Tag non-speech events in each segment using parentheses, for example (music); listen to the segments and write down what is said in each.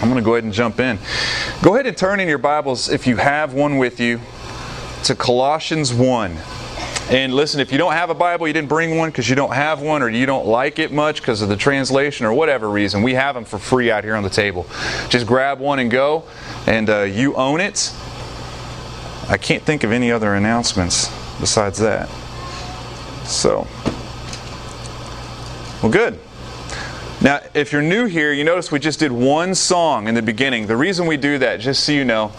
I'm going to go ahead and jump in. Go ahead and turn in your Bibles, if you have one with you, to Colossians 1. And listen, if you don't have a Bible, you didn't bring one because you don't have one or you don't like it much because of the translation or whatever reason, we have them for free out here on the table. Just grab one and go, and uh, you own it. I can't think of any other announcements besides that. So, well, good. Now, if you're new here, you notice we just did one song in the beginning. The reason we do that, just so you know,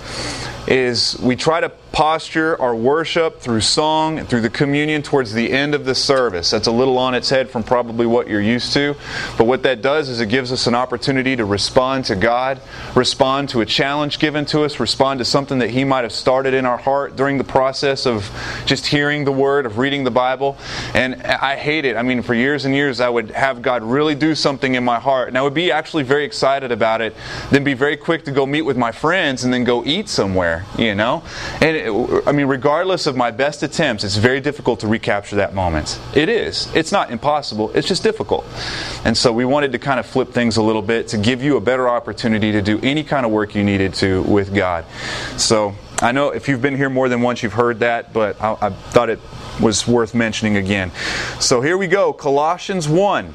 is we try to posture our worship through song and through the communion towards the end of the service. That's a little on its head from probably what you're used to. But what that does is it gives us an opportunity to respond to God, respond to a challenge given to us, respond to something that He might have started in our heart during the process of just hearing the Word, of reading the Bible. And I hate it. I mean, for years and years, I would have God really do something in my heart. And I would be actually very excited about it, then be very quick to go meet with my friends and then go eat somewhere, you know? And I mean, regardless of my best attempts, it's very difficult to recapture that moment. It is. It's not impossible, it's just difficult. And so we wanted to kind of flip things a little bit to give you a better opportunity to do any kind of work you needed to with God. So I know if you've been here more than once, you've heard that, but I, I thought it was worth mentioning again. So here we go Colossians 1.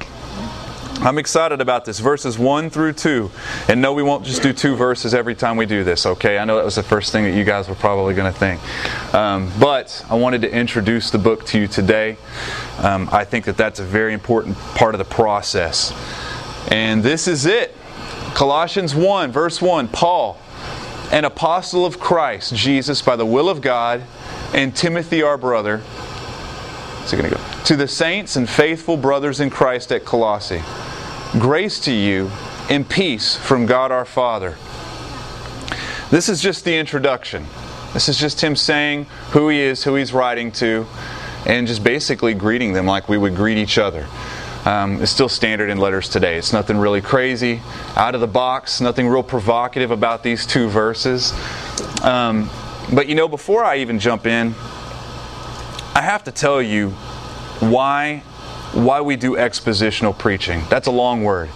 I'm excited about this, verses 1 through 2. And no, we won't just do two verses every time we do this, okay? I know that was the first thing that you guys were probably going to think. Um, but I wanted to introduce the book to you today. Um, I think that that's a very important part of the process. And this is it Colossians 1, verse 1 Paul, an apostle of Christ Jesus by the will of God, and Timothy, our brother. What's he going to go? To the saints and faithful brothers in Christ at Colossae. Grace to you and peace from God our Father. This is just the introduction. This is just him saying who he is, who he's writing to, and just basically greeting them like we would greet each other. Um, it's still standard in letters today. It's nothing really crazy, out of the box, nothing real provocative about these two verses. Um, but you know, before I even jump in, I have to tell you why why we do expositional preaching. That's a long word.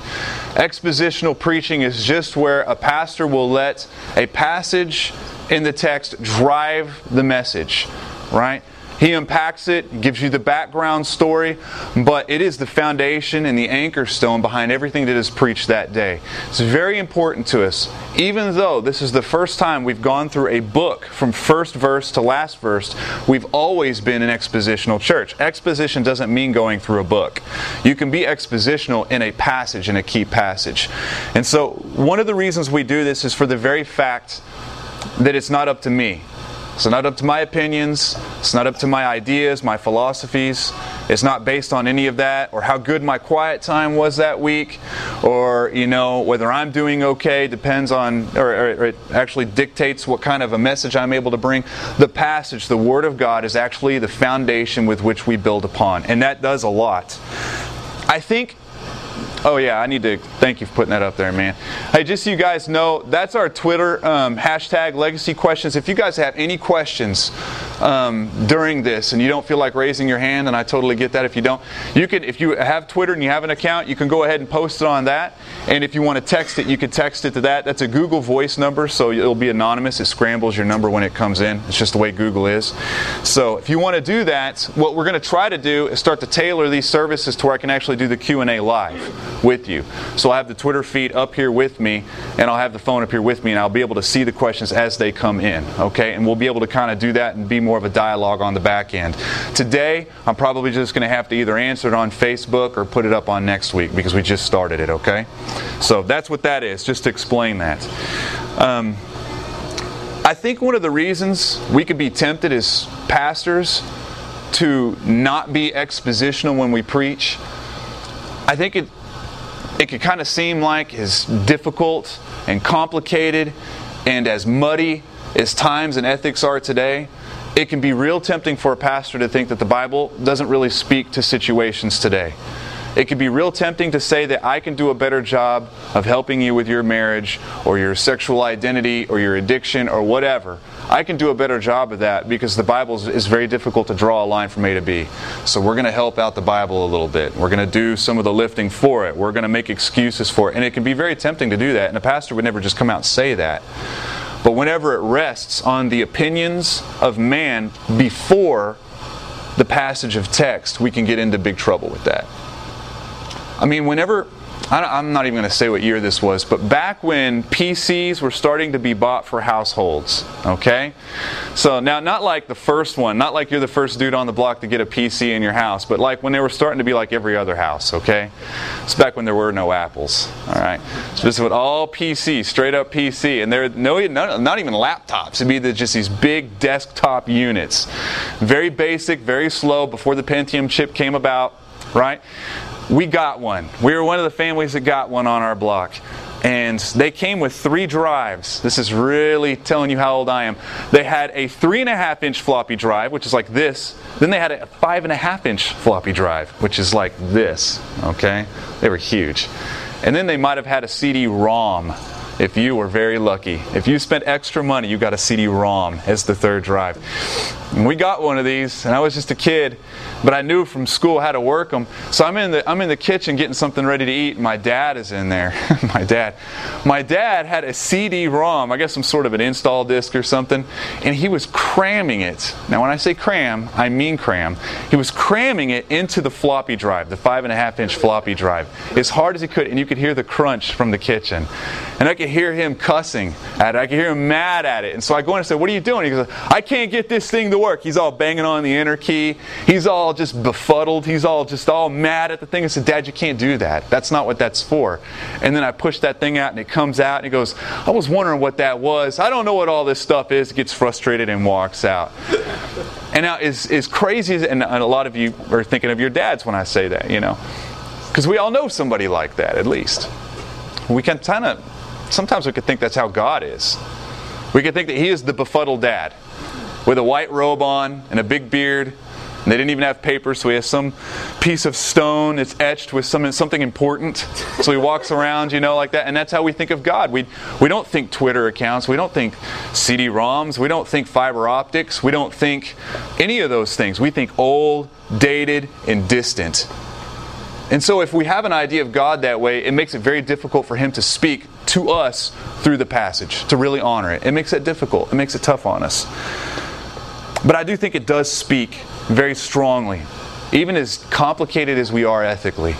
Expositional preaching is just where a pastor will let a passage in the text drive the message, right? He unpacks it, gives you the background story, but it is the foundation and the anchor stone behind everything that is preached that day. It's very important to us. Even though this is the first time we've gone through a book from first verse to last verse, we've always been an expositional church. Exposition doesn't mean going through a book. You can be expositional in a passage, in a key passage. And so, one of the reasons we do this is for the very fact that it's not up to me. It's not up to my opinions. It's not up to my ideas, my philosophies. It's not based on any of that or how good my quiet time was that week or, you know, whether I'm doing okay depends on, or, or, it actually dictates what kind of a message I'm able to bring. The passage, the Word of God, is actually the foundation with which we build upon. And that does a lot. I think Oh yeah, I need to thank you for putting that up there, man. Hey, just so you guys know, that's our Twitter um, hashtag Legacy Questions. If you guys have any questions um, during this and you don't feel like raising your hand, and I totally get that if you don't, you can. If you have Twitter and you have an account, you can go ahead and post it on that. And if you want to text it, you can text it to that. That's a Google Voice number, so it'll be anonymous. It scrambles your number when it comes in. It's just the way Google is. So if you want to do that, what we're going to try to do is start to tailor these services to where I can actually do the Q and A live with you. So I'll have the Twitter feed up here with me, and I'll have the phone up here with me, and I'll be able to see the questions as they come in. Okay, and we'll be able to kind of do that and be more of a dialogue on the back end. Today, I'm probably just going to have to either answer it on Facebook or put it up on next week because we just started it. Okay, so that's what that is. Just to explain that. Um, I think one of the reasons we could be tempted as pastors to not be expositional when we preach, I think it it could kind of seem like as difficult and complicated and as muddy as times and ethics are today, it can be real tempting for a pastor to think that the Bible doesn't really speak to situations today. It can be real tempting to say that I can do a better job of helping you with your marriage or your sexual identity or your addiction or whatever. I can do a better job of that because the Bible is very difficult to draw a line from A to B. So we're going to help out the Bible a little bit. We're going to do some of the lifting for it. We're going to make excuses for it. And it can be very tempting to do that. And a pastor would never just come out and say that. But whenever it rests on the opinions of man before the passage of text, we can get into big trouble with that. I mean, whenever I'm not even going to say what year this was, but back when PCs were starting to be bought for households, okay? So now, not like the first one, not like you're the first dude on the block to get a PC in your house, but like when they were starting to be like every other house, okay? It's back when there were no Apples, all right? So this was all PC, straight up PC, and there no, not even laptops. It'd be just these big desktop units, very basic, very slow before the Pentium chip came about, right? We got one. We were one of the families that got one on our block. And they came with three drives. This is really telling you how old I am. They had a three and a half inch floppy drive, which is like this. Then they had a five and a half inch floppy drive, which is like this. Okay? They were huge. And then they might have had a CD ROM if you were very lucky. If you spent extra money, you got a CD ROM as the third drive. And we got one of these, and I was just a kid, but I knew from school how to work them. So I'm in the I'm in the kitchen getting something ready to eat. And my dad is in there. (laughs) my dad, my dad had a CD-ROM. I guess some sort of an install disc or something, and he was cramming it. Now, when I say cram, I mean cram. He was cramming it into the floppy drive, the five and a half inch floppy drive, as hard as he could, and you could hear the crunch from the kitchen. And I could hear him cussing at it. I could hear him mad at it. And so I go in and say, "What are you doing?" He goes, "I can't get this thing to work." He's all banging on the inner key. He's all just befuddled. He's all just all mad at the thing. I said, Dad, you can't do that. That's not what that's for. And then I push that thing out and it comes out and he goes, I was wondering what that was. I don't know what all this stuff is. Gets frustrated and walks out. And now, as, as crazy as, and a lot of you are thinking of your dads when I say that, you know, because we all know somebody like that at least. We can kind of, sometimes we could think that's how God is. We could think that He is the befuddled dad with a white robe on and a big beard and they didn't even have paper, so he has some piece of stone that's etched with some, something important. So he walks around, you know, like that. And that's how we think of God. We, we don't think Twitter accounts. We don't think CD ROMs. We don't think fiber optics. We don't think any of those things. We think old, dated, and distant. And so, if we have an idea of God that way, it makes it very difficult for Him to speak to us through the passage, to really honor it. It makes it difficult, it makes it tough on us. But I do think it does speak very strongly, even as complicated as we are ethically,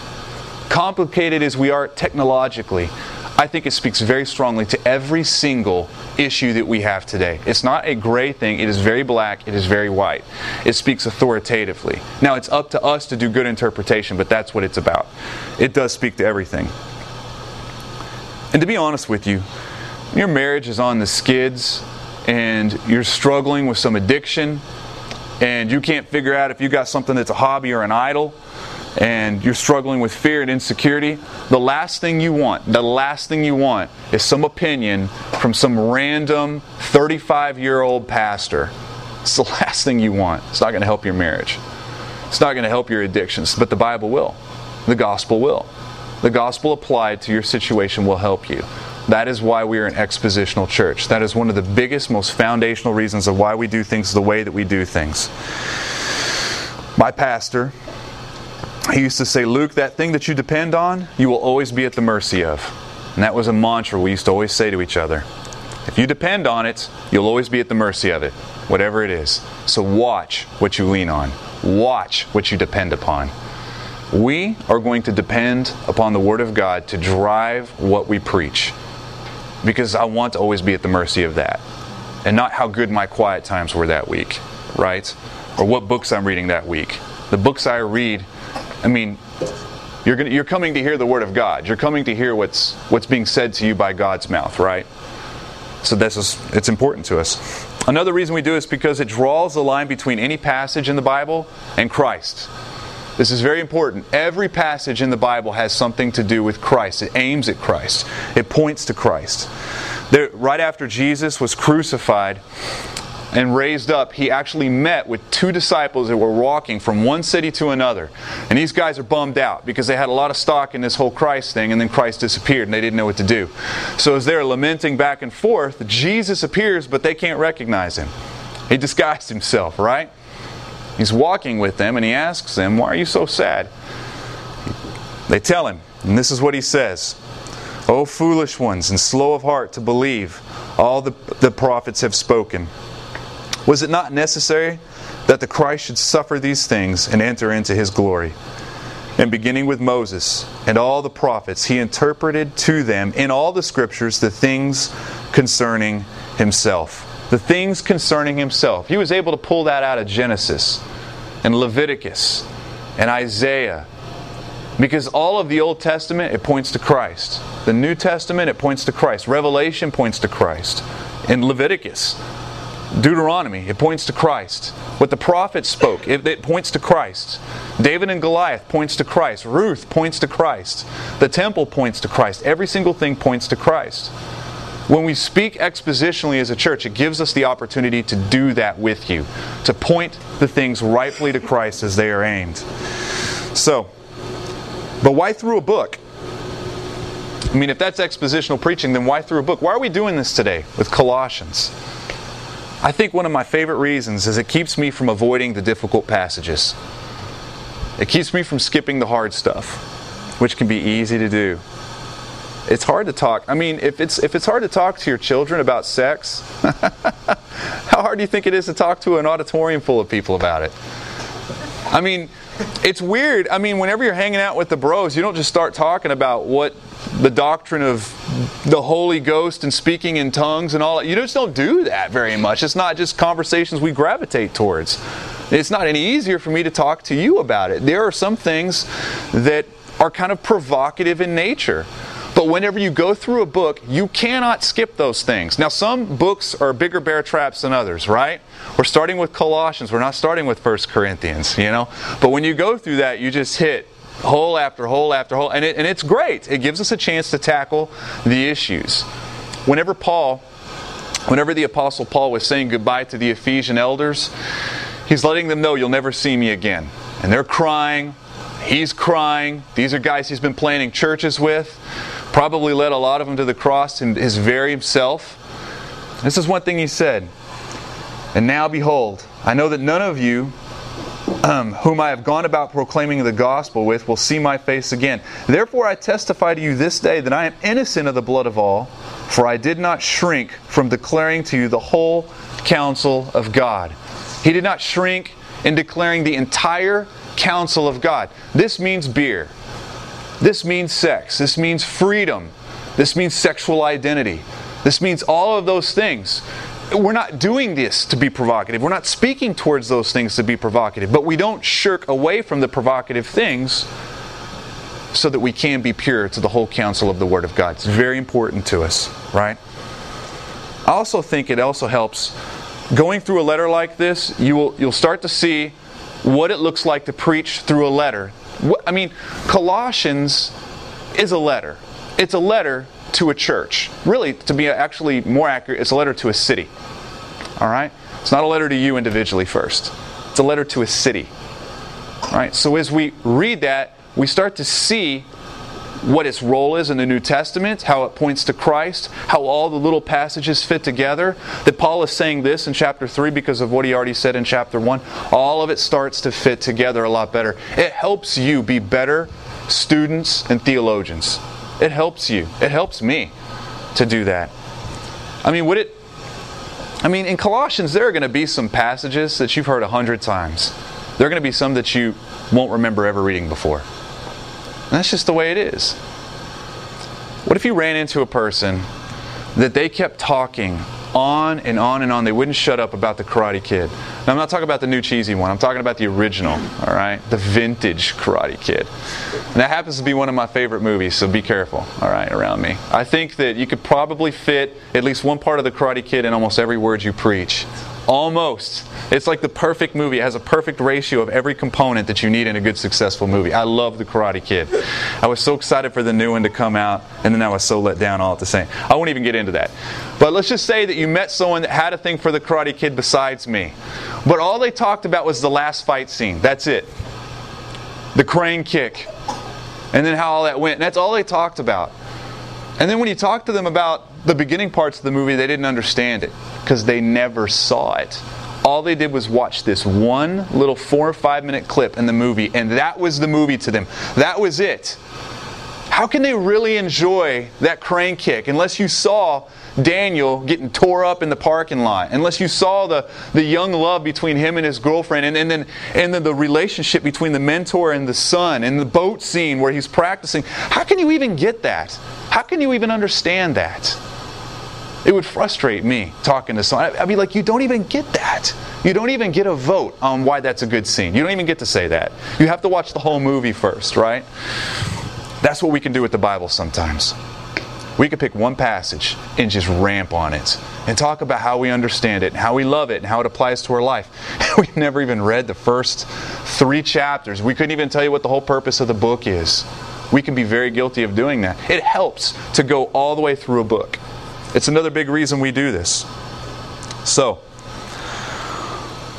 complicated as we are technologically. I think it speaks very strongly to every single issue that we have today. It's not a gray thing, it is very black, it is very white. It speaks authoritatively. Now, it's up to us to do good interpretation, but that's what it's about. It does speak to everything. And to be honest with you, your marriage is on the skids and you're struggling with some addiction and you can't figure out if you got something that's a hobby or an idol and you're struggling with fear and insecurity, the last thing you want, the last thing you want is some opinion from some random 35 year old pastor. It's the (laughs) last thing you want. It's not going to help your marriage. It's not going to help your addictions, but the Bible will. The gospel will. The gospel applied to your situation will help you. That is why we are an expositional church. That is one of the biggest, most foundational reasons of why we do things the way that we do things. My pastor, he used to say, Luke, that thing that you depend on, you will always be at the mercy of. And that was a mantra we used to always say to each other. If you depend on it, you'll always be at the mercy of it, whatever it is. So watch what you lean on, watch what you depend upon. We are going to depend upon the Word of God to drive what we preach because I want to always be at the mercy of that. And not how good my quiet times were that week, right? Or what books I'm reading that week. The books I read, I mean, you're, gonna, you're coming to hear the Word of God. You're coming to hear what's, what's being said to you by God's mouth, right? So this is it's important to us. Another reason we do is because it draws the line between any passage in the Bible and Christ. This is very important. Every passage in the Bible has something to do with Christ. It aims at Christ. It points to Christ. There, right after Jesus was crucified, and raised up, he actually met with two disciples that were walking from one city to another. And these guys are bummed out because they had a lot of stock in this whole Christ thing, and then Christ disappeared and they didn't know what to do. So as they're lamenting back and forth, Jesus appears, but they can't recognize him. He disguised himself, right? He's walking with them and he asks them, Why are you so sad? They tell him, and this is what he says O foolish ones and slow of heart to believe all the, the prophets have spoken. Was it not necessary that the Christ should suffer these things and enter into his glory? And beginning with Moses and all the prophets, he interpreted to them in all the scriptures the things concerning himself. The things concerning himself. He was able to pull that out of Genesis and Leviticus and Isaiah. Because all of the Old Testament, it points to Christ. The New Testament, it points to Christ. Revelation points to Christ. In Leviticus, Deuteronomy, it points to Christ. What the prophets spoke, it, it, points to Christ. David and Goliath points to Christ. Ruth points to Christ. The temple points to Christ. Every single thing points to Christ. When we speak expositionally as a church, it gives us the opportunity to do that with you, to point the things rightfully to Christ as they are aimed. So, but why through a book? I mean, if that's expositional preaching, then why through a book? Why are we doing this today with Colossians? I think one of my favorite reasons is it keeps me from avoiding the difficult passages. It keeps me from skipping the hard stuff, which can be easy to do. It's hard to talk. I mean, if it's if it's hard to talk to your children about sex, (laughs) how hard do you think it is to talk to an auditorium full of people about it? I mean, it's weird. I mean, whenever you're hanging out with the bros, you don't just start talking about what the doctrine of the Holy Ghost and speaking in tongues and all that. You just don't do that very much. It's not just conversations we gravitate towards. It's not any easier for me to talk to you about it. There are some things that are kind of provocative in nature. But whenever you go through a book, you cannot skip those things. Now, some books are bigger bear traps than others, right? We're starting with Colossians. We're not starting with First Corinthians, you know? But when you go through that, you just hit hole after hole after hole. And, it, and it's great. It gives us a chance to tackle the issues. Whenever Paul, whenever the Apostle Paul was saying goodbye to the Ephesian elders, he's letting them know you'll never see me again. And they're crying. He's crying. These are guys he's been planning churches with. Probably led a lot of them to the cross in his very self. This is one thing he said. And now behold, I know that none of you um, whom I have gone about proclaiming the gospel with, will see my face again. Therefore, I testify to you this day that I am innocent of the blood of all, for I did not shrink from declaring to you the whole counsel of God. He did not shrink in declaring the entire counsel of God. This means beer. This means sex. This means freedom. This means sexual identity. This means all of those things we're not doing this to be provocative. We're not speaking towards those things to be provocative, but we don't shirk away from the provocative things so that we can be pure to the whole counsel of the Word of God. It's very important to us, right? I also think it also helps going through a letter like this, you will you'll start to see what it looks like to preach through a letter. I mean, Colossians is a letter. It's a letter to a church. Really, to be actually more accurate, it's a letter to a city. All right? It's not a letter to you individually first. It's a letter to a city. All right? So as we read that, we start to see what its role is in the New Testament, how it points to Christ, how all the little passages fit together. That Paul is saying this in chapter 3 because of what he already said in chapter 1. All of it starts to fit together a lot better. It helps you be better students and theologians. It helps you. It helps me to do that. I mean, would it? I mean, in Colossians, there are going to be some passages that you've heard a hundred times. There are going to be some that you won't remember ever reading before. And that's just the way it is. What if you ran into a person that they kept talking on and on and on. They wouldn't shut up about the Karate Kid. Now, I'm not talking about the new cheesy one. I'm talking about the original, all right? The vintage Karate Kid. And that happens to be one of my favorite movies, so be careful, all right, around me. I think that you could probably fit at least one part of the Karate Kid in almost every word you preach. Almost. It's like the perfect movie. It has a perfect ratio of every component that you need in a good, successful movie. I love The Karate Kid. I was so excited for the new one to come out, and then I was so let down all at the same. I won't even get into that. But let's just say that you met someone that had a thing for The Karate Kid besides me. But all they talked about was the last fight scene. That's it. The crane kick. And then how all that went. And that's all they talked about. And then when you talk to them about the beginning parts of the movie, they didn't understand it because they never saw it. All they did was watch this one little four or five minute clip in the movie, and that was the movie to them. That was it. How can they really enjoy that crane kick unless you saw Daniel getting tore up in the parking lot, unless you saw the, the young love between him and his girlfriend, and, and, then, and then the relationship between the mentor and the son, and the boat scene where he's practicing? How can you even get that? How can you even understand that? It would frustrate me talking to someone. I'd be like, you don't even get that. You don't even get a vote on why that's a good scene. You don't even get to say that. You have to watch the whole movie first, right? That's what we can do with the Bible sometimes. We could pick one passage and just ramp on it and talk about how we understand it and how we love it and how it applies to our life. (laughs) We've never even read the first three chapters. We couldn't even tell you what the whole purpose of the book is. We can be very guilty of doing that. It helps to go all the way through a book. It's another big reason we do this. So,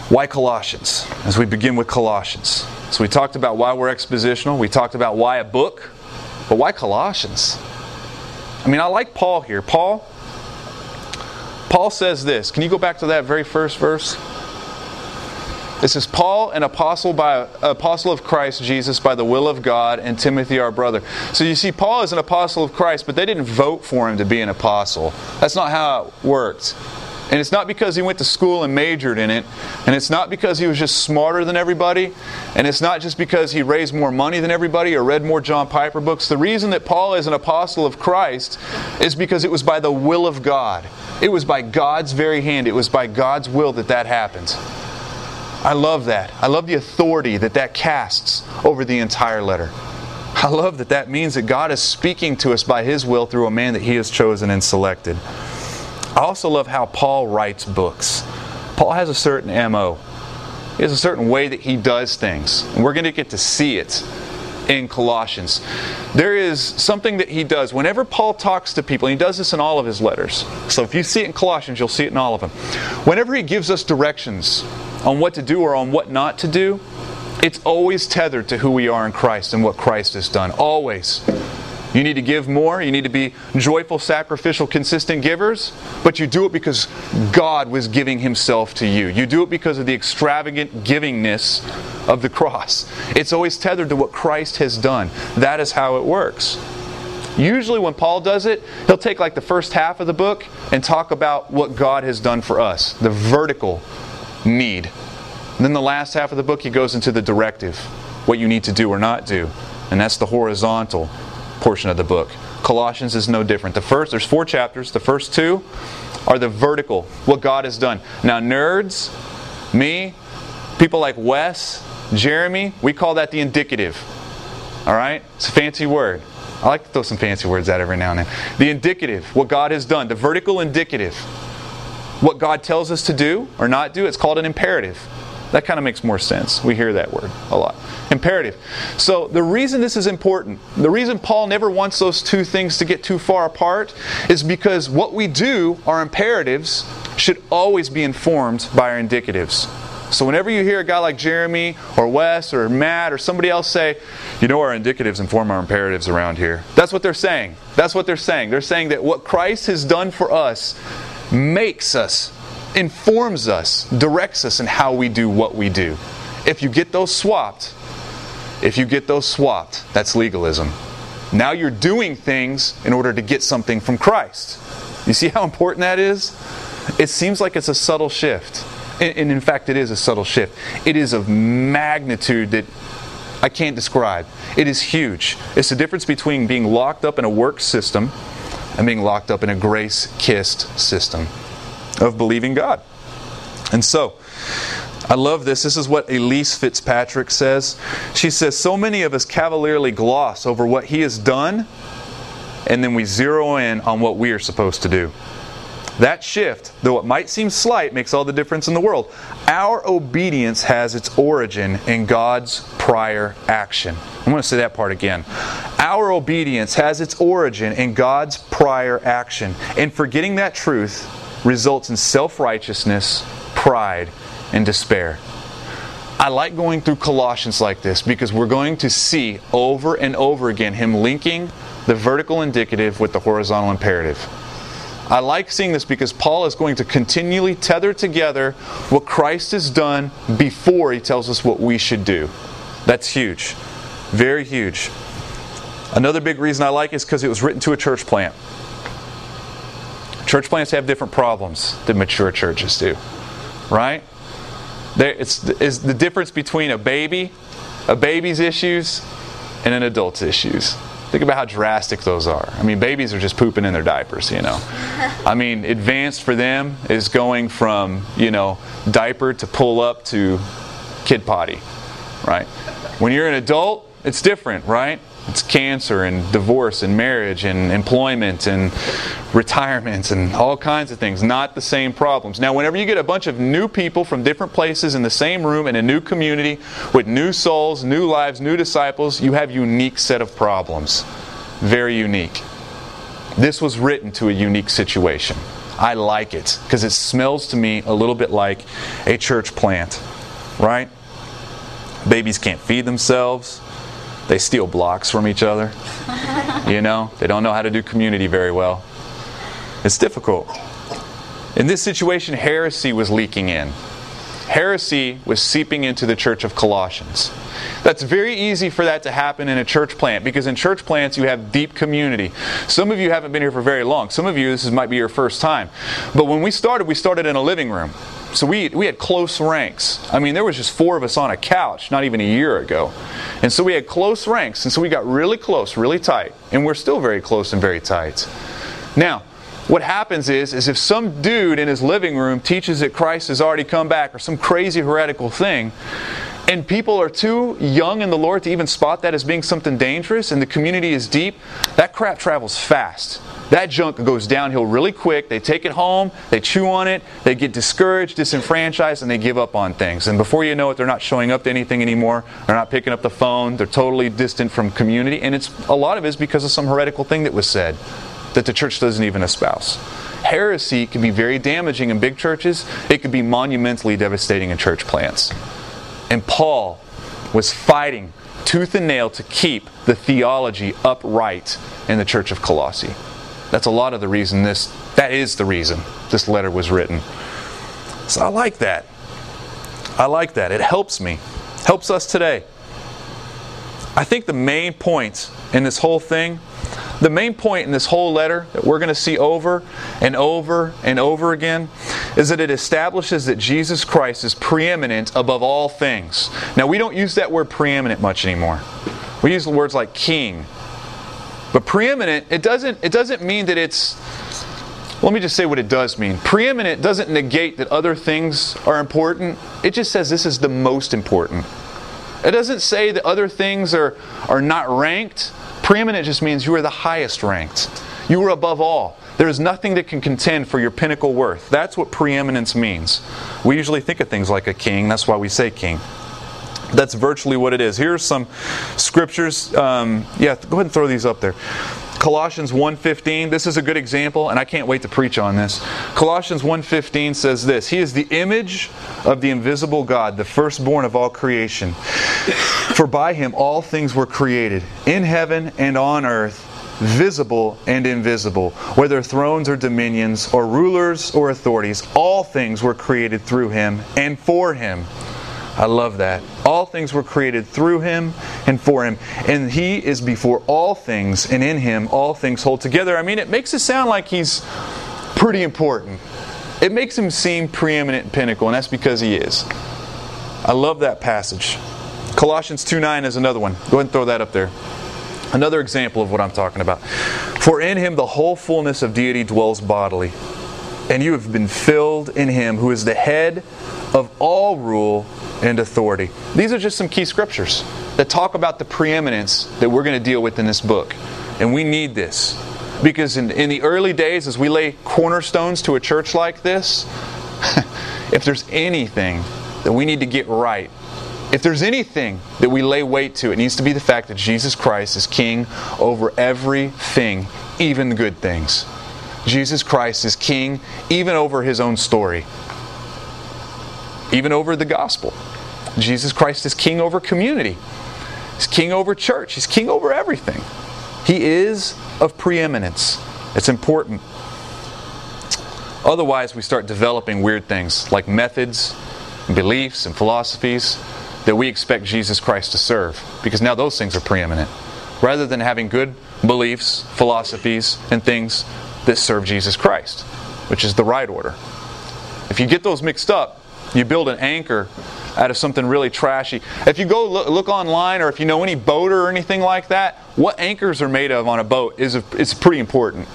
why Colossians? As we begin with Colossians. So, we talked about why we're expositional, we talked about why a book, but why Colossians? I mean, I like Paul here. Paul, Paul says this. Can you go back to that very first verse? This is Paul, an apostle by apostle of Christ Jesus by the will of God, and Timothy our brother. So you see, Paul is an apostle of Christ, but they didn't vote for him to be an apostle. That's not how it worked. And it's not because he went to school and majored in it. And it's not because he was just smarter than everybody. And it's not just because he raised more money than everybody or read more John Piper books. The reason that Paul is an apostle of Christ is because it was by the will of God. It was by God's very hand. It was by God's will that that happened. I love that. I love the authority that that casts over the entire letter. I love that that means that God is speaking to us by His will through a man that He has chosen and selected. I also love how Paul writes books. Paul has a certain MO, he has a certain way that he does things. And we're going to get to see it in Colossians. There is something that he does whenever Paul talks to people, and he does this in all of his letters. So if you see it in Colossians, you'll see it in all of them. Whenever he gives us directions on what to do or on what not to do, it's always tethered to who we are in Christ and what Christ has done. Always. You need to give more. You need to be joyful, sacrificial, consistent givers. But you do it because God was giving Himself to you. You do it because of the extravagant givingness of the cross. It's always tethered to what Christ has done. That is how it works. Usually, when Paul does it, he'll take like the first half of the book and talk about what God has done for us, the vertical need. And then the last half of the book, he goes into the directive, what you need to do or not do. And that's the horizontal portion of the book. Colossians is no different. The first, there's four chapters. The first two are the vertical, what God has done. Now, nerds, me, people like Wes, Jeremy, we call that the indicative. All right? It's a fancy word. I like to throw some fancy words out every now and then. The indicative, what God has done. The vertical indicative, what God tells us to do or not do. It's called an imperative. That kind of makes more sense. We hear that word a lot. Imperative. So, the reason this is important, the reason Paul never wants those two things to get too far apart, is because what we do, our imperatives, should always be informed by our indicatives. So, whenever you hear a guy like Jeremy or Wes or Matt or somebody else say, you know, our indicatives inform our imperatives around here, that's what they're saying. That's what they're saying. They're saying that what Christ has done for us makes us informs us, directs us in how we do what we do. If you get those swapped, if you get those swapped, that's legalism. Now you're doing things in order to get something from Christ. You see how important that is? It seems like it's a subtle shift. And in fact, it is a subtle shift. It is of magnitude that I can't describe. It is huge. It's the difference between being locked up in a work system and being locked up in a grace kissed system of believing God. And so, I love this. This is what Elyse Fitzpatrick says. She says, So many of us cavalierly gloss over what he has done, and then we zero in on what we are supposed to do. That shift, though it might seem slight, makes all the difference in the world. Our obedience has its origin in God's prior action. I'm going to say that part again. Our obedience has its origin in God's prior action. And forgetting that truth results in self righteousness, pride, and despair. I like going through Colossians like this because we're going to see over and over again him linking the vertical indicative with the horizontal imperative. I like seeing this because Paul is going to continually tether together what Christ has done before he tells us what we should do. That's huge. Very huge. Another big reason I like is because it was written to a church plant. Church plants have different problems than mature churches do, right? There, it's, it's the difference between a baby, a baby's issues, and an adult's issues. Think about how drastic those are. I mean, babies are just pooping in their diapers, you know. (laughs) I mean, advanced for them is going from, you know, diaper to pull up to kid potty, right? When you're an adult, it's different, right? It's cancer and divorce and marriage and employment and retirement and all kinds of things. Not the same problems. Now, whenever you get a bunch of new people from different places in the same room in a new community with new souls, new lives, new disciples, you have unique set of problems. Very unique. This was written to a unique situation. I like it because it smells to me a little bit like a church plant, right? Babies can't feed themselves. They steal blocks from each other. (laughs) You know, they don't know how to do community very well. It's difficult. In this situation, heresy was leaking in. Heresy was seeping into the church of Colossians. That's very easy for that to happen in a church plant because in church plants you have deep community. Some of you haven't been here for very long. Some of you, this might be your first time. But when we started, we started in a living room. So we, we had close ranks. I mean, there was just four of us on a couch not even a year ago. And so we had close ranks. And so we got really close, really tight. And we're still very close and very tight. Now, what happens is, is if some dude in his living room teaches that Christ has already come back or some crazy heretical thing, and people are too young in the Lord to even spot that as being something dangerous, and the community is deep, that crap travels fast. That junk goes downhill really quick. They take it home, they chew on it, they get discouraged, disenfranchised, and they give up on things. And before you know it, they're not showing up to anything anymore. They're not picking up the phone. They're totally distant from community. And it's a lot of it is because of some heretical thing that was said that the church doesn't even espouse. Heresy can be very damaging in big churches. It could be monumentally devastating in church plants. And Paul was fighting tooth and nail to keep the theology upright in the church of Colossae. That's a lot of the reason this, that is the reason this letter was written. So I like that. I like that. It helps me, helps us today. I think the main point in this whole thing, the main point in this whole letter that we're going to see over and over and over again is that it establishes that Jesus Christ is preeminent above all things. Now, we don't use that word preeminent much anymore. We use words like king. But preeminent, it doesn't, it doesn't mean that it's let me just say what it does mean. Preeminent doesn't negate that other things are important. It just says this is the most important. It doesn't say that other things are, are not ranked. Preeminent just means you are the highest ranked. You are above all. There is nothing that can contend for your pinnacle worth. That's what preeminence means. We usually think of things like a king, that's why we say king. That's virtually what it is. Here's some scriptures. Um, yeah, go ahead and throw these up there. Colossians 1:15. This is a good example, and I can't wait to preach on this. Colossians 1:15 says this: He is the image of the invisible God, the firstborn of all creation. For by him all things were created, in heaven and on earth, visible and invisible, whether thrones or dominions, or rulers or authorities, all things were created through him and for him. I love that. All things were created through him and for him. And he is before all things, and in him all things hold together. I mean, it makes it sound like he's pretty important. It makes him seem preeminent pinnacle, and that's because he is. I love that passage. Colossians 2 9 is another one. Go ahead and throw that up there. Another example of what I'm talking about. For in him the whole fullness of deity dwells bodily, and you have been filled in him who is the head of all rule and authority. These are just some key scriptures that talk about the preeminence that we're going to deal with in this book. And we need this. Because in, in the early days, as we lay cornerstones to a church like this, (laughs) if there's anything that we need to get right, if there's anything that we lay weight to, it needs to be the fact that Jesus Christ is king over everything, even the good things. Jesus Christ is king even over his own story, even over the gospel. Jesus Christ is king over community. He's king over church. He's king over everything. He is of preeminence. It's important. Otherwise, we start developing weird things like methods, and beliefs, and philosophies that we expect Jesus Christ to serve, because now those things are preeminent. Rather than having good beliefs, philosophies, and things that serve Jesus Christ, which is the right order. If you get those mixed up, you build an anchor out of something really trashy. If you go look, look, online or if you know any boater or anything like that, what anchors are made of on a boat is a, it's pretty important.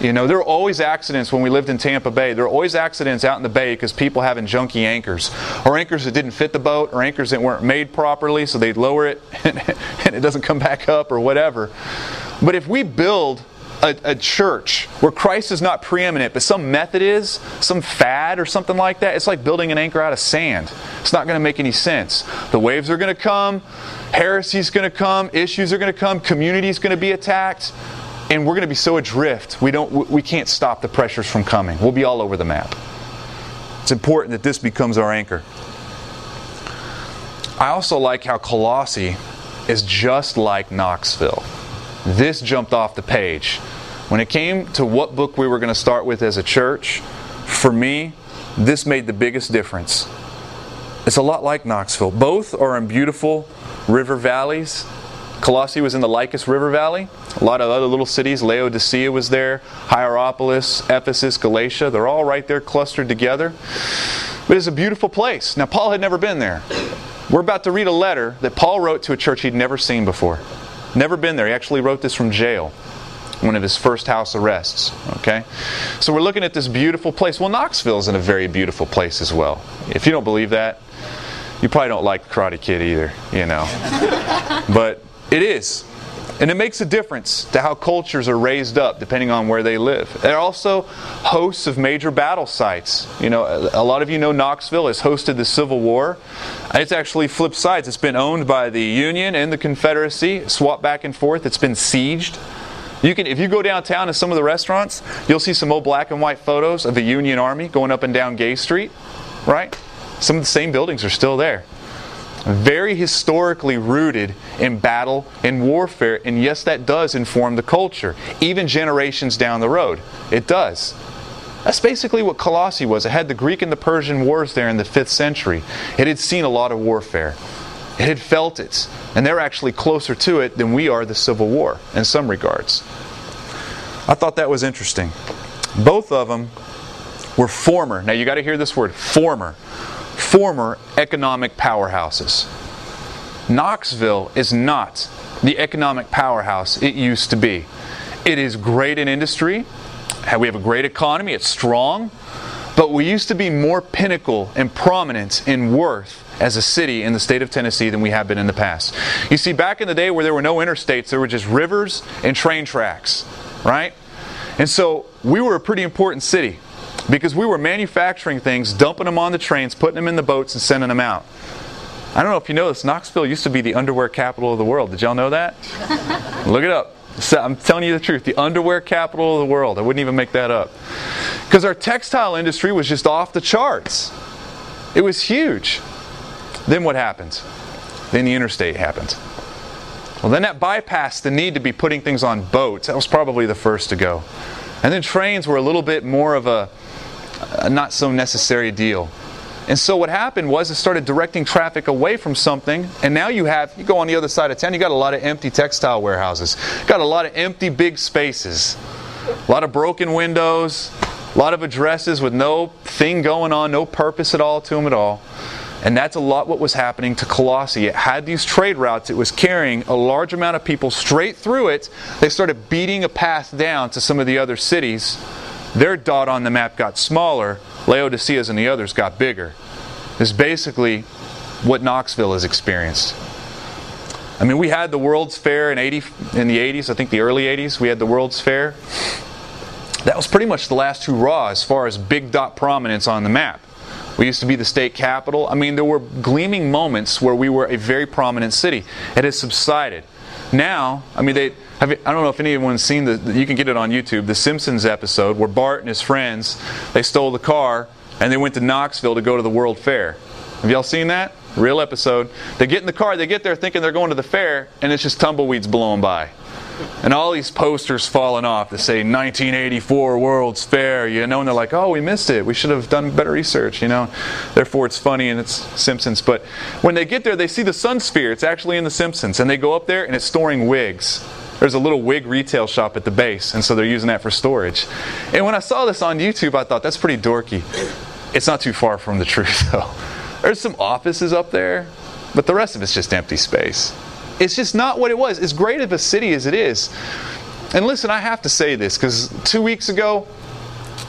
You know, there are always accidents when we lived in Tampa Bay. There are always accidents out in the bay because people having junky anchors, or anchors that didn't fit the boat, or anchors that weren't made properly, so they'd lower it and, (laughs) and it doesn't come back up, or whatever. But if we build a, a, church where Christ is not preeminent, but some method is, some fad or something like that, it's like building an anchor out of sand. It's not going to make any sense. The waves are going to come, heresy's going to come, issues are going to come, community's going to be attacked, and we're going to be so adrift, we, don't, we can't stop the pressures from coming. We'll be all over the map. It's important that this becomes our anchor. I also like how Colossae is just like Knoxville. This jumped off the page. When it came to what book we were going to start with as a church, for me, this made the biggest difference. It's a lot like Knoxville. Both are in beautiful river valleys. Colossae was in the Lycus River Valley. A lot of other little cities, Laodicea was there, Hierapolis, Ephesus, Galatia, they're all right there clustered together. But it's a beautiful place. Now, Paul had never been there. We're about to read a letter that Paul wrote to a church he'd never seen before. Never been there. He actually wrote this from jail, one of his first house arrests. Okay? So we're looking at this beautiful place. Well, Knoxville is in a very beautiful place as well. If you don't believe that, you probably don't like Karate Kid either, you know. (laughs) but it is. And it makes a difference to how cultures are raised up depending on where they live. There are also hosts of major battle sites. You know, a lot of you know Knoxville has hosted the Civil War. It's actually flipped sides. It's been owned by the Union and the Confederacy, swapped back and forth. It's been sieged. You can, if you go downtown to some of the restaurants, you'll see some old black and white photos of the Union Army going up and down Gay Street, right? Some of the same buildings are still there very historically rooted in battle and warfare. And yes, that does inform the culture, even generations down the road. It does. That's basically what Colossae was. It had the Greek and the Persian wars there in the 5th century. It had seen a lot of warfare. It had felt it. And they're actually closer to it than we are the Civil War in some regards. I thought that was interesting. Both of them were former. Now you got to hear this word former former economic powerhouses. Knoxville is not the economic powerhouse it used to be. It is great in industry, we have a great economy, it's strong, but we used to be more pinnacle and prominent in worth as a city in the state of Tennessee than we have been in the past. You see, back in the day where there were no interstates, there were just rivers and train tracks, right? And so we were a pretty important city because we were manufacturing things, dumping them on the trains, putting them in the boats, and sending them out. I don't know if you know this, Knoxville used to be the underwear capital of the world. Did y'all know that? (laughs) Look it up. I'm telling you the truth. The underwear capital of the world. I wouldn't even make that up. Because our textile industry was just off the charts. It was huge. Then what happened? Then the interstate happened. Well, then that bypassed the need to be putting things on boats. That was probably the first to go. And then trains were a little bit more of a a not so necessary deal. And so what happened was it started directing traffic away from something, and now you have you go on the other side of town, you got a lot of empty textile warehouses, got a lot of empty big spaces, a lot of broken windows, a lot of addresses with no thing going on, no purpose at all to them at all. And that's a lot what was happening to Colossae. It had these trade routes, it was carrying a large amount of people straight through it. They started beating a path down to some of the other cities their dot on the map got smaller, Laodicea's and the others got bigger. This is basically what Knoxville has experienced. I mean, we had the World's Fair in 80 in the 80s, I think the early 80s, we had the World's Fair. That was pretty much the last hurrah as far as big dot prominence on the map. We used to be the state capital. I mean, there were gleaming moments where we were a very prominent city. It has subsided. Now, I mean, they. Have I don't know if anyone's seen the. You can get it on YouTube. The Simpsons episode where Bart and his friends they stole the car and they went to Knoxville to go to the World Fair. Have y'all seen that? Real episode. They get in the car. They get there thinking they're going to the fair, and it's just tumbleweeds blowing by and all these posters falling off that say 1984 World's Fair, you know, and they're like, oh, we missed it. We should have done better research, you know. Therefore, it's funny and it's Simpsons. But when they get there, they see the Sun Sphere. It's actually in the Simpsons. And they go up there and it's storing wigs. There's a little wig retail shop at the base, and so they're using that for storage. And when I saw this on YouTube, I thought, that's pretty dorky. It's not too far from the truth, (laughs) though. There's some offices up there, but the rest of it's just empty space. It's just not what it was. As great of a city as it is. And listen, I have to say this because two weeks ago,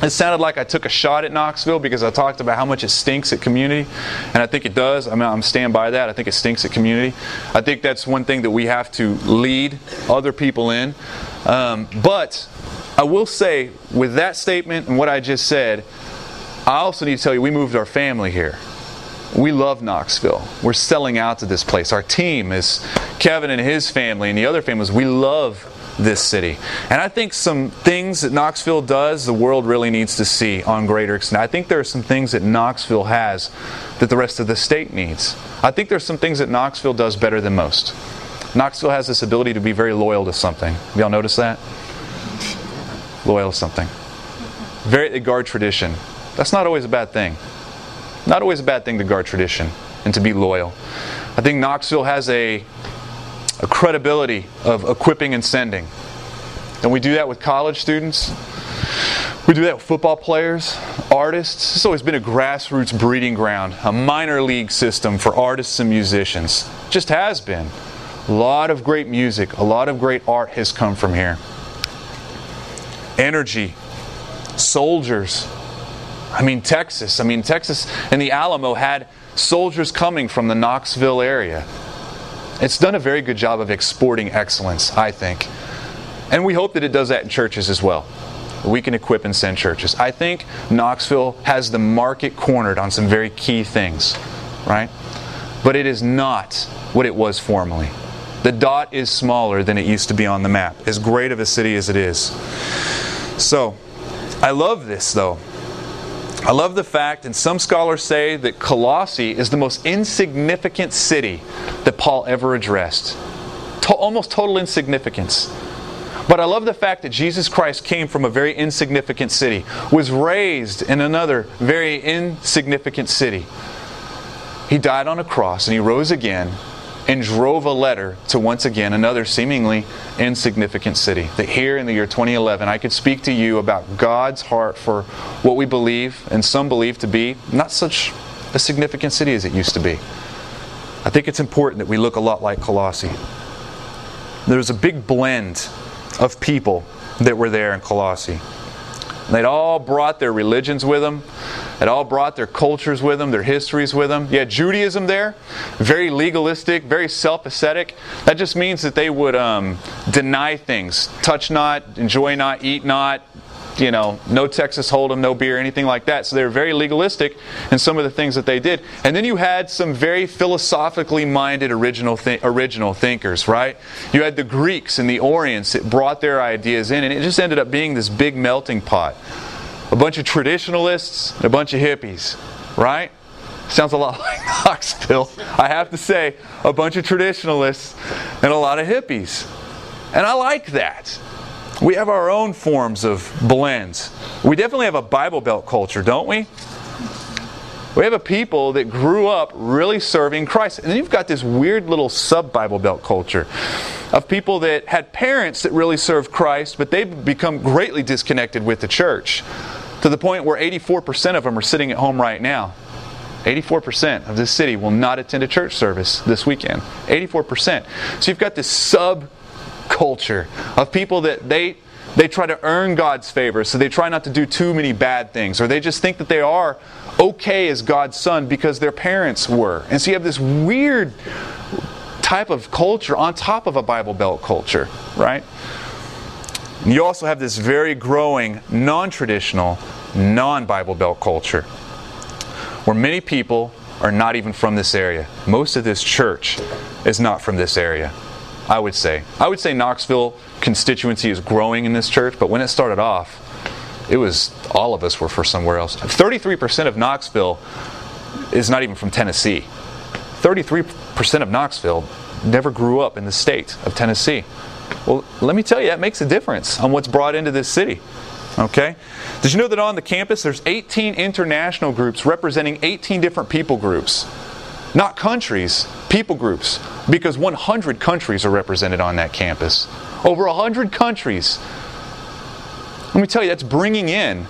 it sounded like I took a shot at Knoxville because I talked about how much it stinks at community, and I think it does. I mean, I'm stand by that. I think it stinks at community. I think that's one thing that we have to lead other people in. Um, but I will say, with that statement and what I just said, I also need to tell you we moved our family here we love Knoxville. We're selling out to this place. Our team is Kevin and his family and the other families. We love this city. And I think some things that Knoxville does, the world really needs to see on greater extent. I think there are some things that Knoxville has that the rest of the state needs. I think there's some things that Knoxville does better than most. Knoxville has this ability to be very loyal to something. Y'all notice that? Loyal to something. Very guard tradition. That's not always a bad thing. Not always a bad thing to guard tradition and to be loyal. I think Knoxville has a, a credibility of equipping and sending. And we do that with college students. We do that with football players, artists. It's always been a grassroots breeding ground, a minor league system for artists and musicians. Just has been. A lot of great music, a lot of great art has come from here. Energy, soldiers, I mean, Texas. I mean, Texas and the Alamo had soldiers coming from the Knoxville area. It's done a very good job of exporting excellence, I think. And we hope that it does that in churches as well. We can equip and send churches. I think Knoxville has the market cornered on some very key things, right? But it is not what it was formerly. The dot is smaller than it used to be on the map, as great of a city as it is. So, I love this though. I love the fact, and some scholars say that Colossae is the most insignificant city that Paul ever addressed. To- almost total insignificance. But I love the fact that Jesus Christ came from a very insignificant city, was raised in another very insignificant city. He died on a cross and he rose again and drove a letter to once again another seemingly insignificant city. That here in the year 2011, I could speak to you about God's heart for what we believe and some believe to be not such a significant city as it used to be. I think it's important that we look a lot like Colossae. There's a big blend of people that were there in Colossae. They'd all brought their religions with them. They'd all brought their cultures with them, their histories with them. You had Judaism there, very legalistic, very self ascetic. That just means that they would um, deny things touch not, enjoy not, eat not, you know, no Texas Hold'em, no beer, anything like that. So they were very legalistic in some of the things that they did. And then you had some very philosophically minded original th- original thinkers, right? You had the Greeks and the Orients that brought their ideas in, and it just ended up being this big melting pot. A bunch of traditionalists, a bunch of hippies, right? Sounds a lot (laughs) like Knoxville. I have to say, a bunch of traditionalists and a lot of hippies. And I like that. We have our own forms of blends. We definitely have a Bible Belt culture, don't we? We have a people that grew up really serving Christ. And then you've got this weird little sub Bible Belt culture of people that had parents that really served Christ, but they've become greatly disconnected with the church to the point where 84% of them are sitting at home right now. 84% of this city will not attend a church service this weekend. 84%. So you've got this subculture of people that they they try to earn God's favor, so they try not to do too many bad things, or they just think that they are okay as God's son because their parents were. And so you have this weird type of culture on top of a Bible Belt culture, right? You also have this very growing non traditional, non Bible Belt culture where many people are not even from this area. Most of this church is not from this area, I would say. I would say Knoxville constituency is growing in this church, but when it started off, it was all of us were for somewhere else. 33% of Knoxville is not even from Tennessee. 33% of Knoxville never grew up in the state of Tennessee. Well, let me tell you, that makes a difference on what's brought into this city. Okay? Did you know that on the campus there's 18 international groups representing 18 different people groups? Not countries, people groups, because 100 countries are represented on that campus. Over 100 countries. Let me tell you, that's bringing in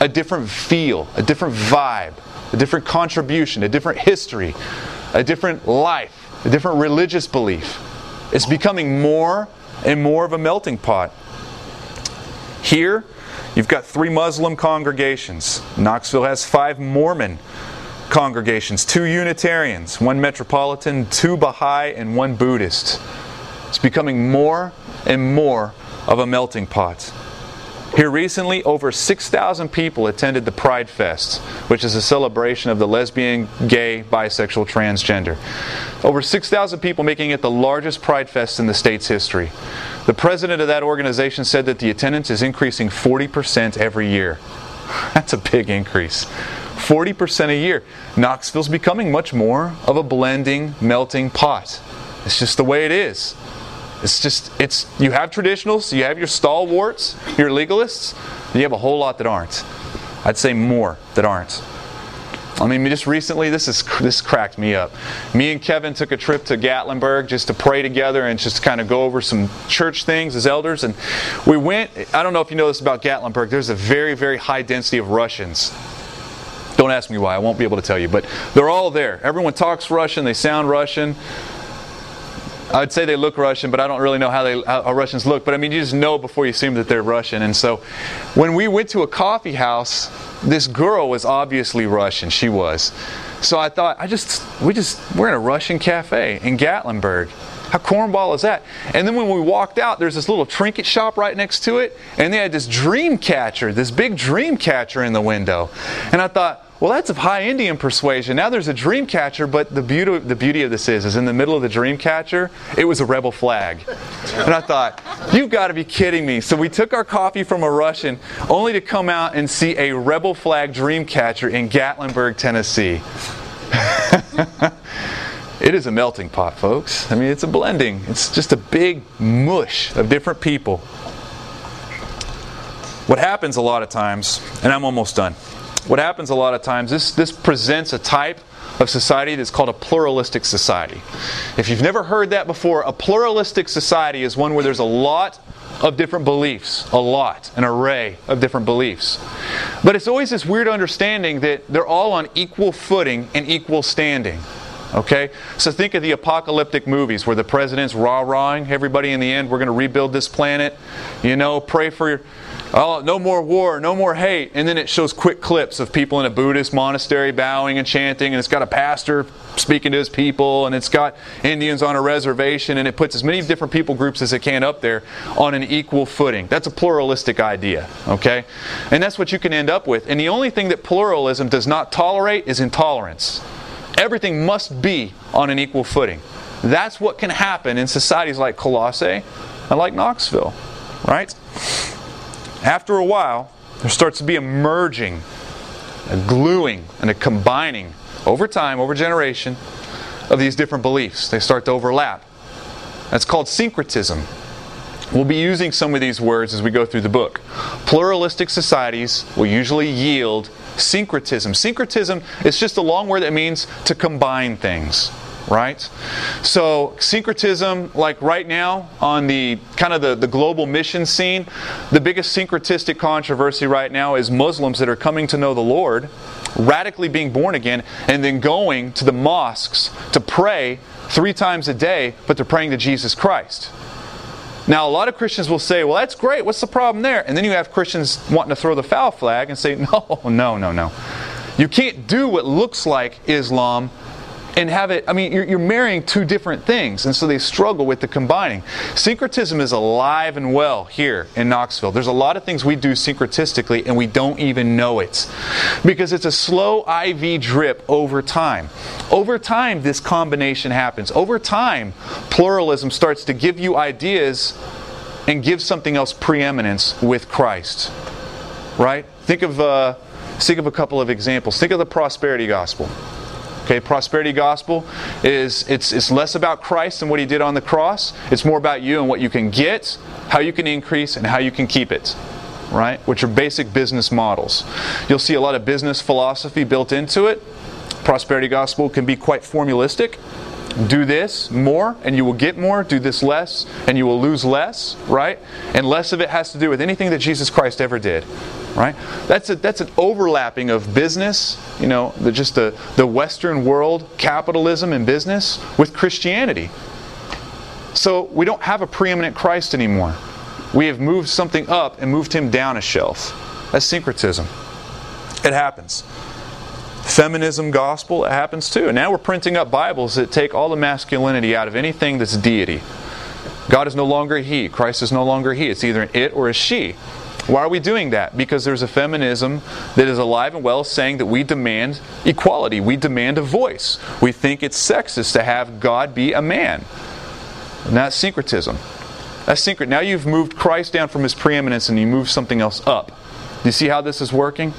a different feel, a different vibe, a different contribution, a different history, a different life, a different religious belief. It's becoming more and more of a melting pot. Here, you've got three Muslim congregations. Knoxville has five Mormon congregations, two Unitarians, one Metropolitan, two Baha'i, and one Buddhist. It's becoming more and more of a melting pot. Here recently, over 6,000 people attended the Pride Fest, which is a celebration of the lesbian, gay, bisexual, transgender. Over 6,000 people making it the largest Pride Fest in the state's history. The president of that organization said that the attendance is increasing 40% every year. (laughs) That's a big increase. 40% a year. Knoxville's becoming much more of a blending, melting pot. It's just the way it is. It's just, it's, you have traditionals, you have your stalwarts, your legalists, you have a whole lot that aren't. I'd say more that aren't. I mean, just recently, this is this cracked me up. Me and Kevin took a trip to Gatlinburg just to pray together and just kind of go over some church things as elders. And we went. I don't know if you know this about Gatlinburg. There's a very, very high density of Russians. Don't ask me why. I won't be able to tell you. But they're all there. Everyone talks Russian. They sound Russian. I'd say they look Russian, but I don't really know how they how Russians look. But I mean, you just know before you see them that they're Russian. And so, when we went to a coffee house, this girl was obviously Russian. She was. So I thought, I just we just we're in a Russian cafe in Gatlinburg. How cornball is that? And then when we walked out, there's this little trinket shop right next to it, and they had this dream catcher, this big dream catcher in the window. And I thought, well, that's of high Indian persuasion. Now there's a dream catcher, but the beauty, the beauty of this is, is in the middle of the dream catcher, it was a rebel flag. And I thought, you've got to be kidding me. So we took our coffee from a Russian, only to come out and see a rebel flag dream catcher in Gatlinburg, Tennessee. (laughs) it is a melting pot, folks. I mean, it's a blending. It's just a big mush of different people. What happens a lot of times, and I'm almost done what happens a lot of times, this, this presents a type of society that's called a pluralistic society. If you've never heard that before, a pluralistic society is one where there's a lot of different beliefs, a lot, an array of different beliefs. But it's always this weird understanding that they're all on equal footing and equal standing. Okay? So think of the apocalyptic movies where the president's rah rahing everybody in the end, we're going to rebuild this planet. You know, pray for Oh, no more war, no more hate. And then it shows quick clips of people in a Buddhist monastery bowing and chanting, and it's got a pastor speaking to his people, and it's got Indians on a reservation, and it puts as many different people groups as it can up there on an equal footing. That's a pluralistic idea, okay? And that's what you can end up with. And the only thing that pluralism does not tolerate is intolerance. Everything must be on an equal footing. That's what can happen in societies like Colossae and like Knoxville, right? After a while, there starts to be a merging, a gluing, and a combining over time, over generation, of these different beliefs. They start to overlap. That's called syncretism. We'll be using some of these words as we go through the book. Pluralistic societies will usually yield syncretism. Syncretism is just a long word that means to combine things right? So syncretism, like right now on the kind of the, the global mission scene, the biggest syncretistic controversy right now is Muslims that are coming to know the Lord, radically being born again, and then going to the mosques to pray three times a day, but they're praying to Jesus Christ. Now, a lot of Christians will say, well, that's great. What's the problem there? And then you have Christians wanting to throw the foul flag and say, (laughs) no, no, no, no. You can't do what looks like Islam and have it. I mean, you're, you're marrying two different things, and so they struggle with the combining. Syncretism is alive and well here in Knoxville. There's a lot of things we do syncretistically, and we don't even know it because it's a slow IV drip over time. Over time, this combination happens. Over time, pluralism starts to give you ideas and give something else preeminence with Christ. Right? Think of uh, think of a couple of examples. Think of the prosperity gospel. Okay, prosperity gospel is it's it's less about Christ and what he did on the cross. It's more about you and what you can get, how you can increase, and how you can keep it. Right? Which are basic business models. You'll see a lot of business philosophy built into it. Prosperity gospel can be quite formulistic. Do this more and you will get more. Do this less and you will lose less, right? And less of it has to do with anything that Jesus Christ ever did right? That's a, that's an overlapping of business, you know, the, just the, the Western world, capitalism and business with Christianity. So we don't have a preeminent Christ anymore. We have moved something up and moved him down a shelf. That's syncretism. It happens. Feminism gospel, it happens too. And now we're printing up Bibles that take all the masculinity out of anything that's deity. God is no longer He. Christ is no longer He. It's either an it or a she. Why are we doing that? Because there's a feminism that is alive and well saying that we demand equality, we demand a voice. We think it's sexist to have God be a man. And that's syncretism. That's secret. Now you've moved Christ down from his preeminence and you move something else up. You see how this is working?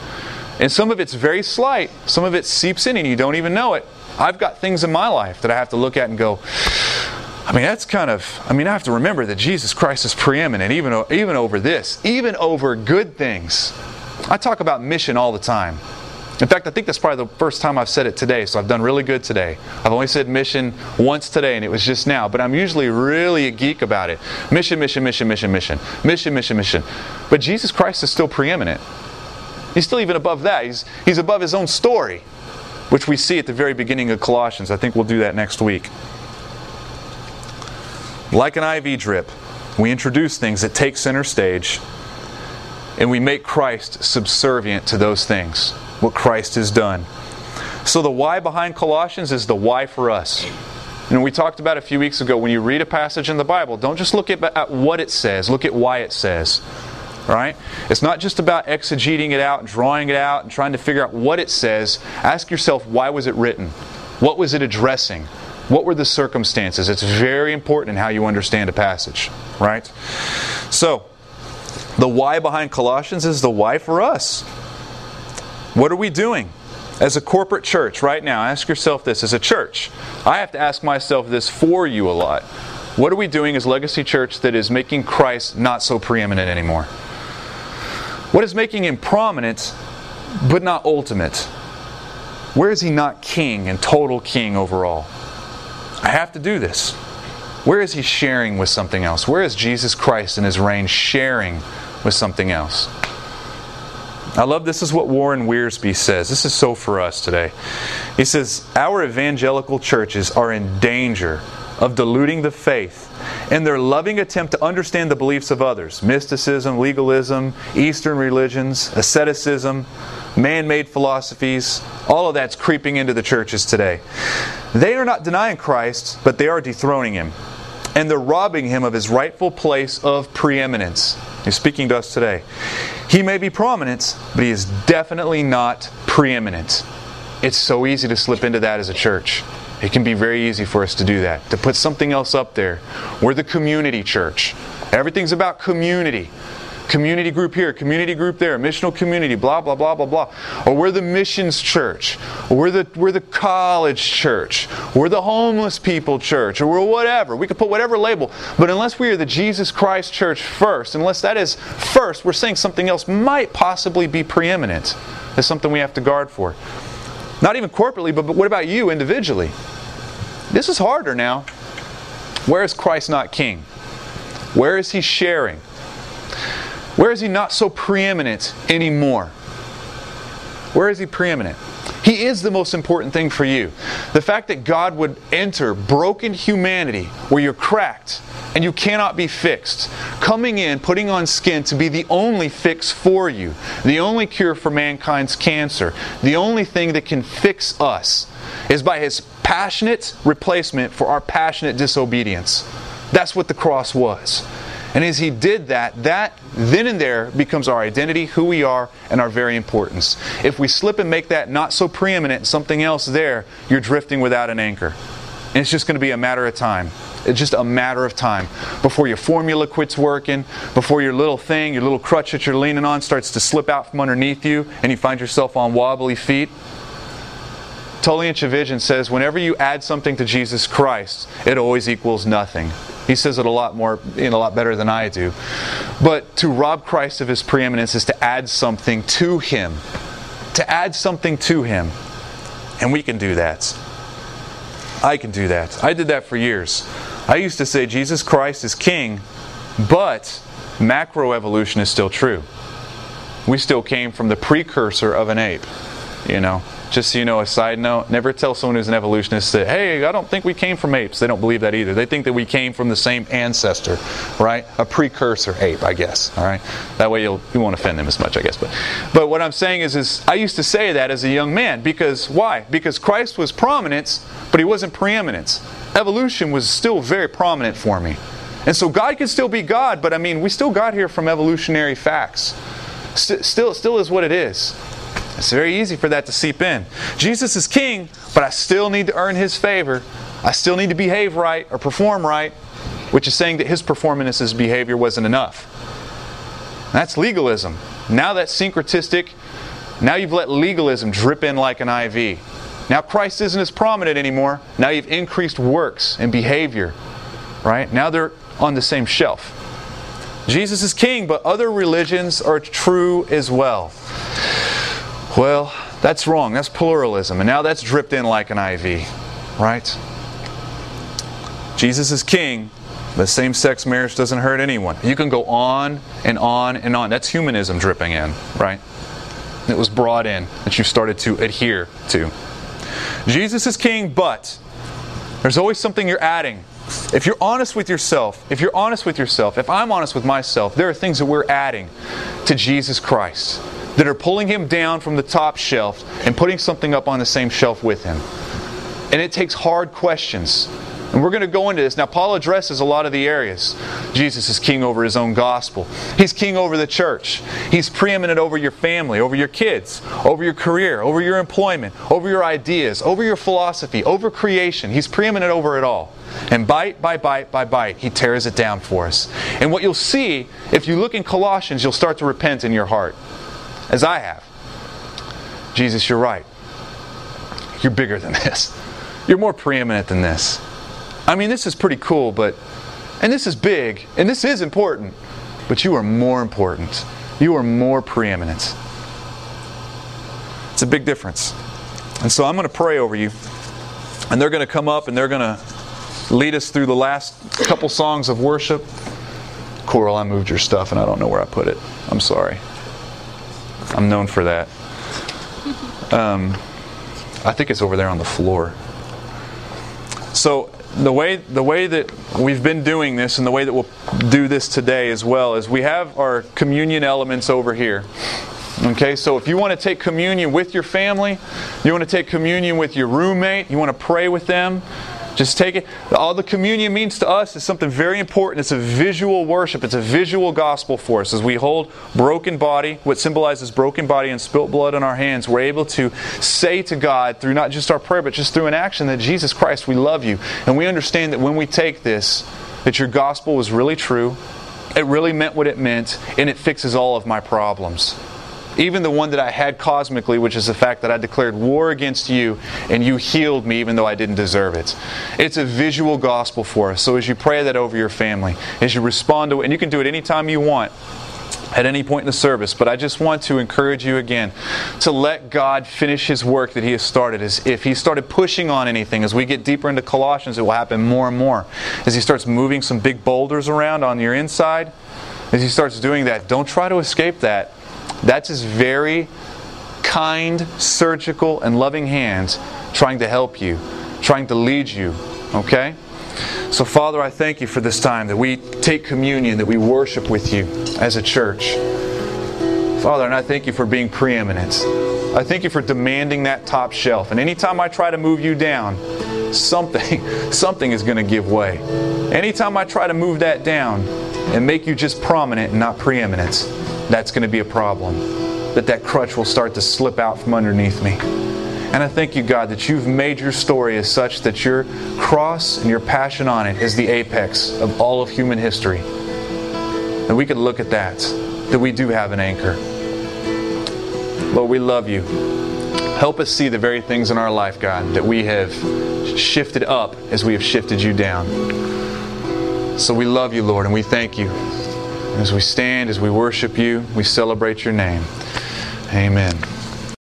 And some of it's very slight, some of it seeps in and you don't even know it. I've got things in my life that I have to look at and go, I mean, that's kind of, I mean, I have to remember that Jesus Christ is preeminent even, even over this, even over good things. I talk about mission all the time. In fact, I think that's probably the first time I've said it today, so I've done really good today. I've only said mission once today, and it was just now, but I'm usually really a geek about it. Mission, mission, mission, mission, mission, mission, mission, mission. But Jesus Christ is still preeminent. He's still even above that. He's, he's above his own story, which we see at the very beginning of Colossians. I think we'll do that next week. Like an IV drip, we introduce things that take center stage and we make Christ subservient to those things, what Christ has done. So the why behind Colossians is the why for us. And we talked about a few weeks ago when you read a passage in the Bible, don't just look at, at what it says, look at why it says. Right? It's not just about exegeting it out drawing it out and trying to figure out what it says. Ask yourself, why was it written? What was it addressing? What were the circumstances? It's very important in how you understand a passage, right? So, the why behind Colossians is the why for us. What are we doing? As a corporate church right now, ask yourself this as a church. I have to ask myself this for you a lot. What are we doing as Legacy Church that is making Christ not so preeminent anymore? What is making him prominent but not ultimate? Where is he not king and total king overall? I have to do this. Where is he sharing with something else? Where is Jesus Christ in his reign sharing with something else? I love this is what Warren Wiersbe says. This is so for us today. He says, Our evangelical churches are in danger of diluting the faith in their loving attempt to understand the beliefs of others mysticism, legalism, Eastern religions, asceticism, man made philosophies, all of that's creeping into the churches today. They are not denying Christ, but they are dethroning him. And they're robbing him of his rightful place of preeminence. He's speaking to us today. He may be prominent, but he is definitely not preeminent. It's so easy to slip into that as a church. It can be very easy for us to do that, to put something else up there. We're the community church. Everything's about community community group here, community group there, missional community, blah, blah, blah, blah, blah. Or we're the missions church. Or we're the, we're the college church. We're the homeless people church. Or we're whatever. We could put whatever label. But unless we are the Jesus Christ church first, unless that is first, we're saying something else might possibly be preeminent. That's something we have to guard for. Not even corporately, but, but what about you individually? This is harder now. Where is Christ not king? Where is he sharing? Where is he not so preeminent anymore? Where is he preeminent? He is the most important thing for you. The fact that God would enter broken humanity where you're cracked and you cannot be fixed. Coming in, putting on skin to be the only fix for you, the only cure for mankind's cancer, the only thing that can fix us is by his passionate replacement for our passionate disobedience. That's what the cross was. And as he did that, that then and there becomes our identity, who we are, and our very importance. If we slip and make that not so preeminent, something else there, you're drifting without an anchor. And it's just going to be a matter of time. It's just a matter of time before your formula quits working, before your little thing, your little crutch that you're leaning on starts to slip out from underneath you, and you find yourself on wobbly feet. Tullian Tchividjian says whenever you add something to Jesus Christ, it always equals nothing. He says it a lot more, you know, a lot better than I do. But to rob Christ of his preeminence is to add something to him. To add something to him. And we can do that. I can do that. I did that for years. I used to say Jesus Christ is king, but macroevolution is still true. We still came from the precursor of an ape, you know. Just so you know, a side note, never tell someone who's an evolutionist that, hey, I don't think we came from apes. They don't believe that either. They think that we came from the same ancestor, right? A precursor ape, I guess, all right? That way you'll, you won't offend them as much, I guess. But, but what I'm saying is, is, I used to say that as a young man because, why? Because Christ was prominence, but he wasn't preeminence. Evolution was still very prominent for me. And so God can still be God, but I mean, we still got here from evolutionary facts. St- still, still is what it is. It's very easy for that to seep in. Jesus is king, but I still need to earn his favor. I still need to behave right or perform right, which is saying that his performance, his behavior wasn't enough. That's legalism. Now that's syncretistic. Now you've let legalism drip in like an IV. Now Christ isn't as prominent anymore. Now you've increased works and behavior. Right? Now they're on the same shelf. Jesus is king, but other religions are true as well. Well, that's wrong. That's pluralism. And now that's dripped in like an IV, right? Jesus is king, but same sex marriage doesn't hurt anyone. You can go on and on and on. That's humanism dripping in, right? It was brought in that you started to adhere to. Jesus is king, but there's always something you're adding. If you're honest with yourself, if you're honest with yourself, if I'm honest with myself, there are things that we're adding to Jesus Christ that are pulling him down from the top shelf and putting something up on the same shelf with him. And it takes hard questions. And we're going to go into this. Now, Paul addresses a lot of the areas. Jesus is king over his own gospel. He's king over the church. He's preeminent over your family, over your kids, over your career, over your employment, over your ideas, over your philosophy, over creation. He's preeminent over it all. And bite by bite by bite, he tears it down for us. And what you'll see, if you look in Colossians, you'll start to repent in your heart as I have. Jesus, you're right. You're bigger than this. You're more preeminent than this. I mean, this is pretty cool, but, and this is big, and this is important, but you are more important. You are more preeminent. It's a big difference. And so I'm going to pray over you, and they're going to come up and they're going to lead us through the last couple songs of worship. Coral, I moved your stuff and I don't know where I put it. I'm sorry. I'm known for that. Um, I think it's over there on the floor. So the way the way that we've been doing this and the way that we'll do this today as well is we have our communion elements over here. Okay, so if you want to take communion with your family, you want to take communion with your roommate, you want to pray with them, just take it. All the communion means to us is something very important. It's a visual worship. It's a visual gospel for us. As we hold broken body, what symbolizes broken body and spilt blood in our hands, we're able to say to God through not just our prayer, but just through an action that Jesus Christ, we love you. And we understand that when we take this, that your gospel was really true. It really meant what it meant, and it fixes all of my problems even the one that I had cosmically, which is the fact that I declared war against you and you healed me even though I didn't deserve it. It's a visual gospel for us. So as you pray that over your family, as you respond to it, and you can do it anytime you want at any point in the service, but I just want to encourage you again to let God finish His work that He has started. As if He started pushing on anything, as we get deeper into Colossians, it will happen more and more. As He starts moving some big boulders around on your inside, as He starts doing that, don't try to escape that. That's his very kind, surgical, and loving hands trying to help you, trying to lead you. Okay? So, Father, I thank you for this time that we take communion, that we worship with you as a church. Father, and I thank you for being preeminent. I thank you for demanding that top shelf. And anytime I try to move you down, something, (laughs) something is going to give way. Anytime I try to move that down and make you just prominent and not preeminent, that's going to be a problem. That that crutch will start to slip out from underneath me. And I thank you, God, that you've made your story as such that your cross and your passion on it is the apex of all of human history. And we could look at that, that we do have an anchor. Lord, we love you. Help us see the very things in our life, God, that we have shifted up as we have shifted you down. So we love you, Lord, and we thank you. As we stand, as we worship you, we celebrate your name. Amen.